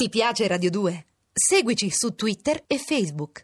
Ti piace Radio 2? Seguici su Twitter e Facebook.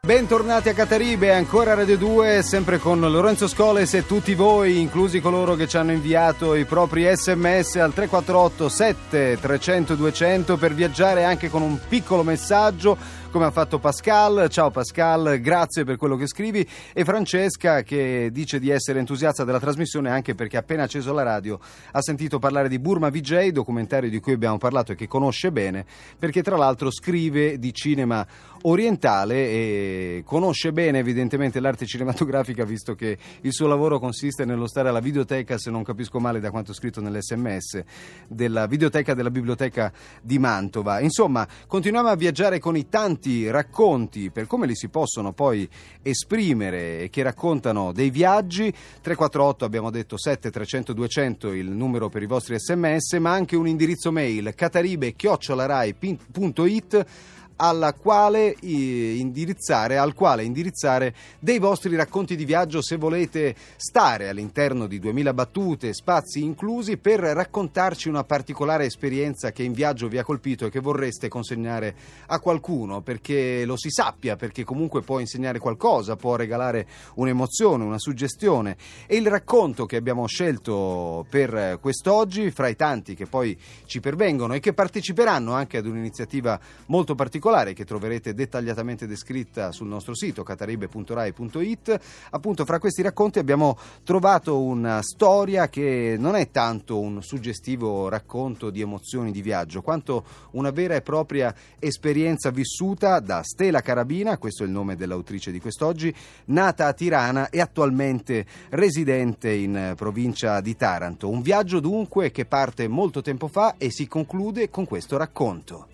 Bentornati a Cataribe, ancora Radio 2, sempre con Lorenzo Scoles e tutti voi, inclusi coloro che ci hanno inviato i propri sms al 348 7 300 200 per viaggiare anche con un piccolo messaggio come ha fatto Pascal. Ciao Pascal, grazie per quello che scrivi. E Francesca che dice di essere entusiasta della trasmissione anche perché appena acceso la radio ha sentito parlare di Burma VJ, documentario di cui abbiamo parlato e che conosce bene, perché tra l'altro scrive di cinema orientale e conosce bene evidentemente l'arte cinematografica visto che il suo lavoro consiste nello stare alla videoteca, se non capisco male da quanto scritto nell'SMS, della videoteca della biblioteca di Mantova. Insomma, continuiamo a viaggiare con i tanti racconti per come li si possono poi esprimere e che raccontano dei viaggi. 348 abbiamo detto 7 300 200 il numero per i vostri sms, ma anche un indirizzo mail cataribe-rai.it alla quale al quale indirizzare dei vostri racconti di viaggio se volete stare all'interno di 2000 battute, spazi inclusi, per raccontarci una particolare esperienza che in viaggio vi ha colpito e che vorreste consegnare a qualcuno, perché lo si sappia, perché comunque può insegnare qualcosa, può regalare un'emozione, una suggestione. E il racconto che abbiamo scelto per quest'oggi, fra i tanti che poi ci pervengono e che parteciperanno anche ad un'iniziativa molto particolare, particolare che troverete dettagliatamente descritta sul nostro sito cataribe.rai.it. Appunto, fra questi racconti abbiamo trovato una storia che non è tanto un suggestivo racconto di emozioni di viaggio, quanto una vera e propria esperienza vissuta da Stella Carabina, questo è il nome dell'autrice di quest'oggi, nata a Tirana e attualmente residente in provincia di Taranto. Un viaggio dunque che parte molto tempo fa e si conclude con questo racconto.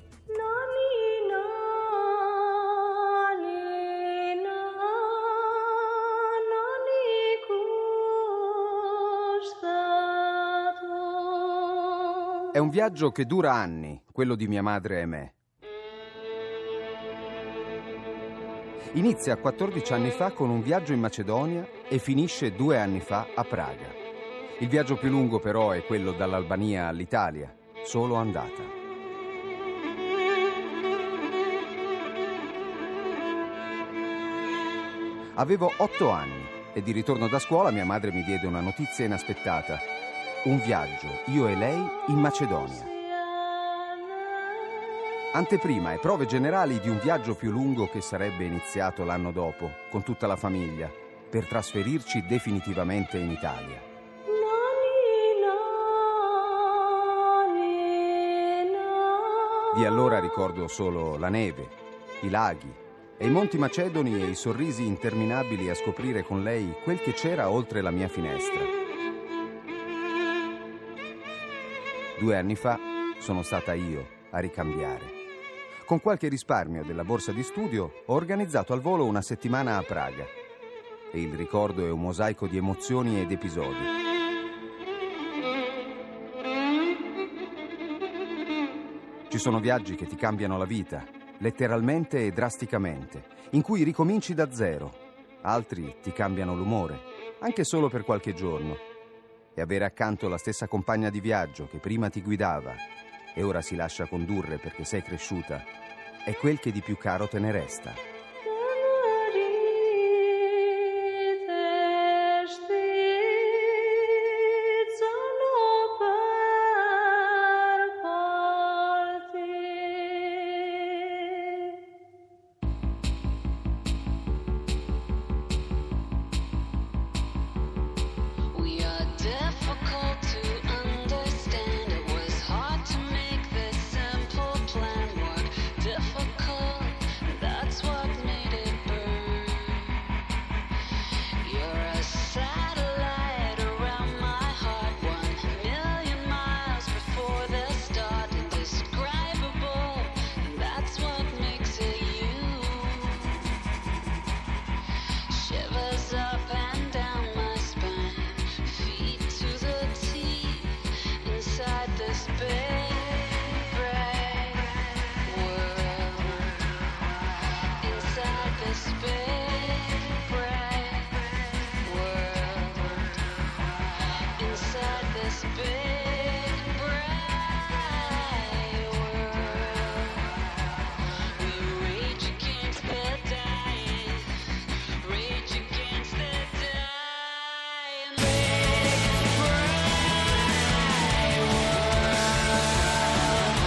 È un viaggio che dura anni, quello di mia madre e me. Inizia 14 anni fa con un viaggio in Macedonia e finisce due anni fa a Praga. Il viaggio più lungo però è quello dall'Albania all'Italia, solo andata. Avevo otto anni e di ritorno da scuola mia madre mi diede una notizia inaspettata un viaggio, io e lei, in Macedonia. Anteprima e prove generali di un viaggio più lungo che sarebbe iniziato l'anno dopo, con tutta la famiglia, per trasferirci definitivamente in Italia. Di allora ricordo solo la neve, i laghi e i monti macedoni e i sorrisi interminabili a scoprire con lei quel che c'era oltre la mia finestra. Due anni fa sono stata io a ricambiare. Con qualche risparmio della borsa di studio ho organizzato al volo una settimana a Praga. E il ricordo è un mosaico di emozioni ed episodi. Ci sono viaggi che ti cambiano la vita, letteralmente e drasticamente, in cui ricominci da zero. Altri ti cambiano l'umore, anche solo per qualche giorno e avere accanto la stessa compagna di viaggio che prima ti guidava e ora si lascia condurre perché sei cresciuta, è quel che di più caro te ne resta.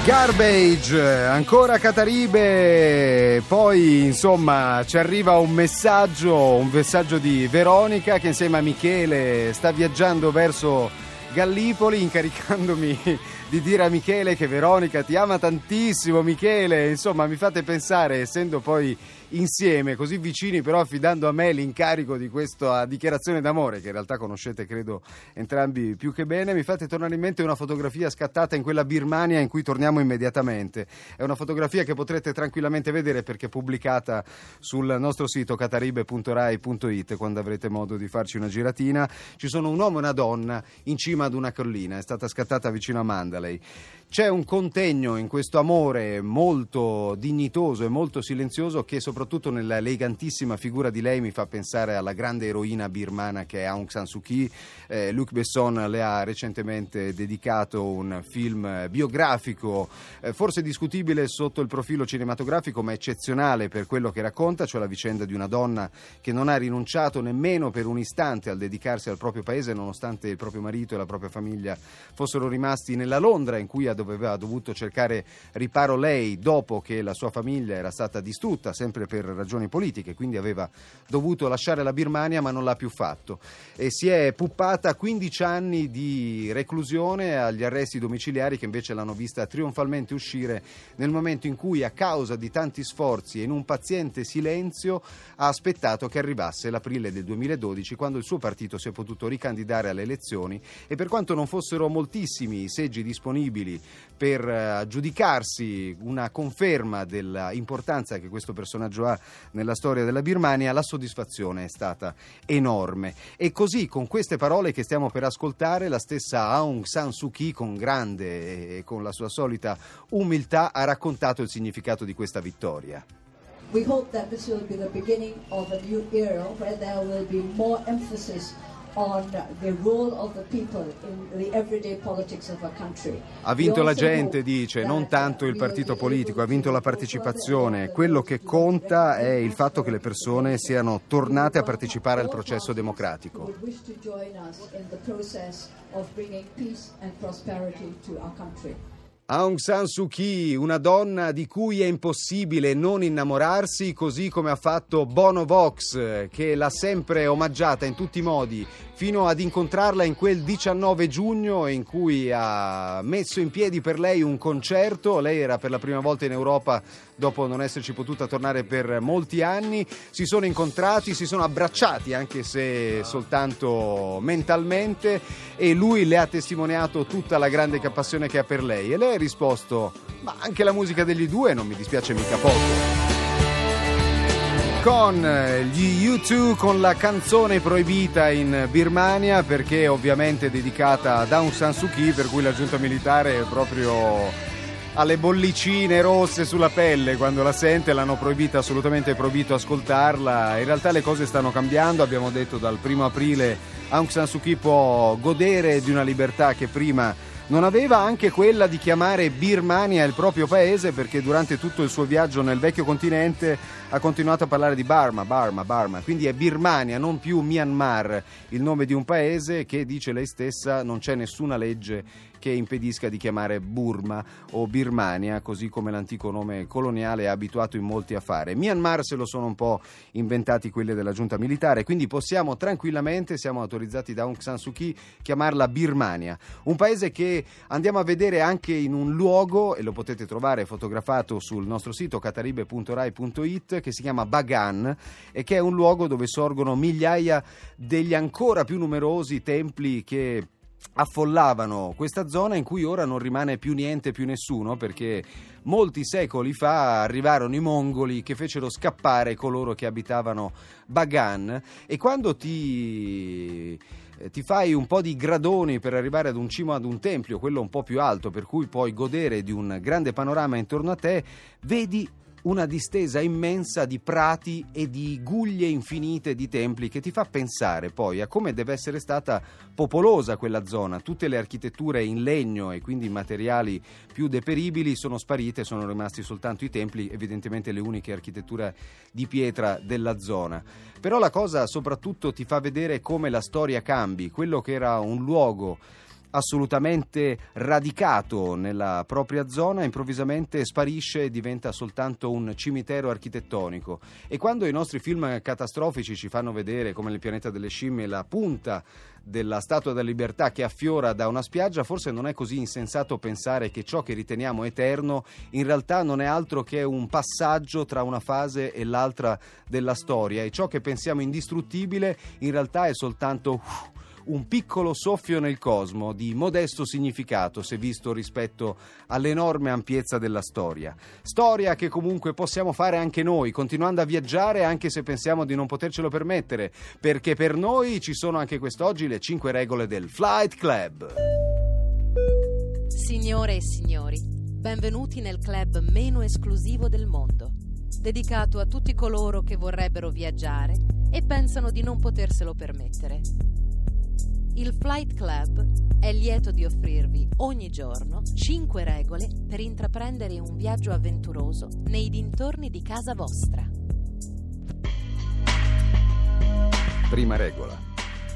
Garbage, ancora Cataribe, poi insomma ci arriva un messaggio, un messaggio di Veronica che insieme a Michele sta viaggiando verso Gallipoli incaricandomi di dire a Michele che Veronica ti ama tantissimo Michele, insomma mi fate pensare essendo poi insieme, così vicini, però affidando a me l'incarico di questa dichiarazione d'amore, che in realtà conoscete credo entrambi più che bene, mi fate tornare in mente una fotografia scattata in quella Birmania in cui torniamo immediatamente. È una fotografia che potrete tranquillamente vedere perché è pubblicata sul nostro sito cataribe.rai.it quando avrete modo di farci una giratina. Ci sono un uomo e una donna in cima ad una collina, è stata scattata vicino a Italy C'è un contegno in questo amore molto dignitoso e molto silenzioso che soprattutto nella elegantissima figura di lei mi fa pensare alla grande eroina birmana che è Aung San Suu Kyi. Eh, Luc Besson le ha recentemente dedicato un film biografico, eh, forse discutibile sotto il profilo cinematografico, ma eccezionale per quello che racconta, cioè la vicenda di una donna che non ha rinunciato nemmeno per un istante al dedicarsi al proprio paese, nonostante il proprio marito e la propria famiglia fossero rimasti nella Londra in cui ha dove aveva dovuto cercare riparo lei dopo che la sua famiglia era stata distrutta, sempre per ragioni politiche, quindi aveva dovuto lasciare la Birmania ma non l'ha più fatto. E si è puppata 15 anni di reclusione agli arresti domiciliari che invece l'hanno vista trionfalmente uscire nel momento in cui a causa di tanti sforzi e in un paziente silenzio ha aspettato che arrivasse l'aprile del 2012 quando il suo partito si è potuto ricandidare alle elezioni. E per quanto non fossero moltissimi i seggi disponibili per uh, giudicarsi una conferma dell'importanza che questo personaggio ha nella storia della Birmania, la soddisfazione è stata enorme. E così, con queste parole che stiamo per ascoltare, la stessa Aung San Suu Kyi, con grande e con la sua solita umiltà, ha raccontato il significato di questa vittoria. We hope that this will be the beginning of a new era where there will be more emphasis ha vinto la gente, dice, non tanto il partito politico, ha vinto la partecipazione. Quello che conta è il fatto che le persone siano tornate a partecipare al processo democratico. Aung San Suu Kyi, una donna di cui è impossibile non innamorarsi, così come ha fatto Bono Vox, che l'ha sempre omaggiata in tutti i modi, fino ad incontrarla in quel 19 giugno in cui ha messo in piedi per lei un concerto. Lei era per la prima volta in Europa dopo non esserci potuta tornare per molti anni. Si sono incontrati, si sono abbracciati, anche se soltanto mentalmente, e lui le ha testimoniato tutta la grande passione che ha per lei. E lei ha risposto: Ma anche la musica degli due non mi dispiace mica poco con gli U2 con la canzone proibita in Birmania perché ovviamente dedicata ad Aung San Suu Kyi per cui la giunta militare è proprio alle bollicine rosse sulla pelle quando la sente, l'hanno proibita assolutamente proibito ascoltarla. In realtà le cose stanno cambiando, abbiamo detto dal primo aprile Aung San Suu Kyi può godere di una libertà che prima non aveva anche quella di chiamare Birmania il proprio paese perché durante tutto il suo viaggio nel vecchio continente ha continuato a parlare di Barma, Barma, Barma. Quindi è Birmania, non più Myanmar, il nome di un paese che dice lei stessa non c'è nessuna legge che impedisca di chiamare Burma o Birmania, così come l'antico nome coloniale è abituato in molti a fare. Myanmar se lo sono un po' inventati quelli della giunta militare, quindi possiamo tranquillamente, siamo autorizzati da Aung San Suu Kyi, chiamarla Birmania. Un paese che andiamo a vedere anche in un luogo, e lo potete trovare fotografato sul nostro sito cataribe.rai.it, che si chiama Bagan e che è un luogo dove sorgono migliaia degli ancora più numerosi templi che affollavano questa zona in cui ora non rimane più niente, più nessuno, perché molti secoli fa arrivarono i mongoli che fecero scappare coloro che abitavano Bagan. E quando ti eh, ti fai un po' di gradoni per arrivare ad un cimo ad un tempio, quello un po' più alto, per cui puoi godere di un grande panorama intorno a te, vedi una distesa immensa di prati e di guglie infinite di templi che ti fa pensare poi a come deve essere stata popolosa quella zona. Tutte le architetture in legno e quindi materiali più deperibili sono sparite, sono rimasti soltanto i templi, evidentemente le uniche architetture di pietra della zona. Però la cosa soprattutto ti fa vedere come la storia cambi, quello che era un luogo assolutamente radicato nella propria zona, improvvisamente sparisce e diventa soltanto un cimitero architettonico. E quando i nostri film catastrofici ci fanno vedere come nel pianeta delle scimmie la punta della Statua della Libertà che affiora da una spiaggia, forse non è così insensato pensare che ciò che riteniamo eterno in realtà non è altro che un passaggio tra una fase e l'altra della storia e ciò che pensiamo indistruttibile in realtà è soltanto uh, un piccolo soffio nel cosmo di modesto significato se visto rispetto all'enorme ampiezza della storia. Storia che comunque possiamo fare anche noi, continuando a viaggiare anche se pensiamo di non potercelo permettere, perché per noi ci sono anche quest'oggi le 5 regole del Flight Club. Signore e signori, benvenuti nel club meno esclusivo del mondo, dedicato a tutti coloro che vorrebbero viaggiare e pensano di non poterselo permettere. Il Flight Club è lieto di offrirvi ogni giorno 5 regole per intraprendere un viaggio avventuroso nei dintorni di casa vostra. Prima regola.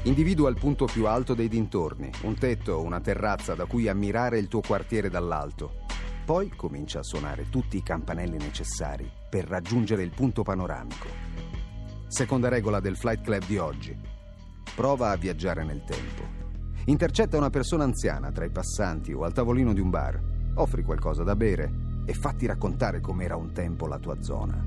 Individua il punto più alto dei dintorni, un tetto o una terrazza da cui ammirare il tuo quartiere dall'alto. Poi comincia a suonare tutti i campanelli necessari per raggiungere il punto panoramico. Seconda regola del Flight Club di oggi Prova a viaggiare nel tempo. Intercetta una persona anziana tra i passanti o al tavolino di un bar. Offri qualcosa da bere e fatti raccontare com'era un tempo la tua zona.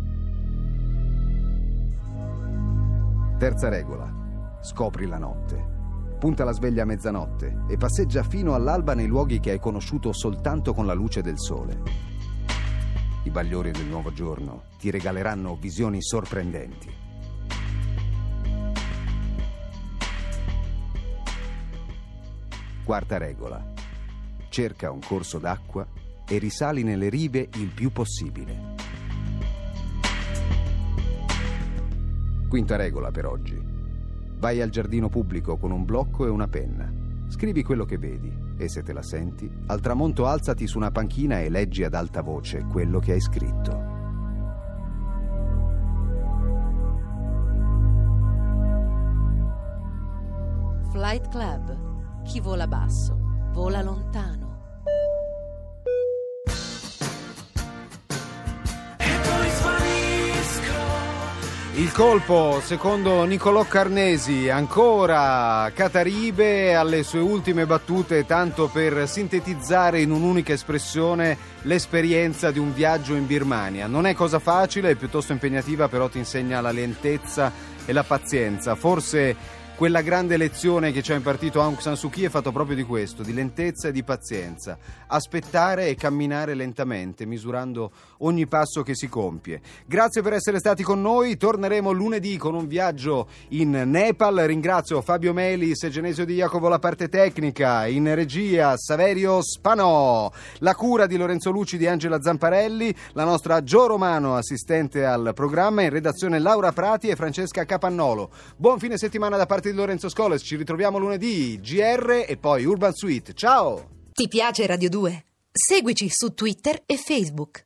Terza regola. Scopri la notte. Punta la sveglia a mezzanotte e passeggia fino all'alba nei luoghi che hai conosciuto soltanto con la luce del sole. I bagliori del nuovo giorno ti regaleranno visioni sorprendenti. Quarta regola. Cerca un corso d'acqua e risali nelle rive il più possibile. Quinta regola per oggi. Vai al giardino pubblico con un blocco e una penna. Scrivi quello che vedi e se te la senti, al tramonto alzati su una panchina e leggi ad alta voce quello che hai scritto. Flight Club chi vola basso, vola lontano. Il colpo, secondo Niccolò Carnesi, ancora Cataribe alle sue ultime battute, tanto per sintetizzare in un'unica espressione l'esperienza di un viaggio in Birmania. Non è cosa facile, è piuttosto impegnativa, però ti insegna la lentezza e la pazienza. Forse quella grande lezione che ci ha impartito Aung San Suu Kyi è fatto proprio di questo, di lentezza e di pazienza. Aspettare e camminare lentamente, misurando ogni passo che si compie. Grazie per essere stati con noi. Torneremo lunedì con un viaggio in Nepal. Ringrazio Fabio Melis e Genesio Di Jacopo la parte tecnica. In regia Saverio Spanò. La cura di Lorenzo Luci di Angela Zamparelli. La nostra Gio Romano, assistente al programma. In redazione Laura Prati e Francesca Capannolo. Buon fine settimana da parte di Lorenzo Scoles. Ci ritroviamo lunedì, GR e poi Urban Suite. Ciao! Ti piace Radio 2? Seguici su Twitter e Facebook.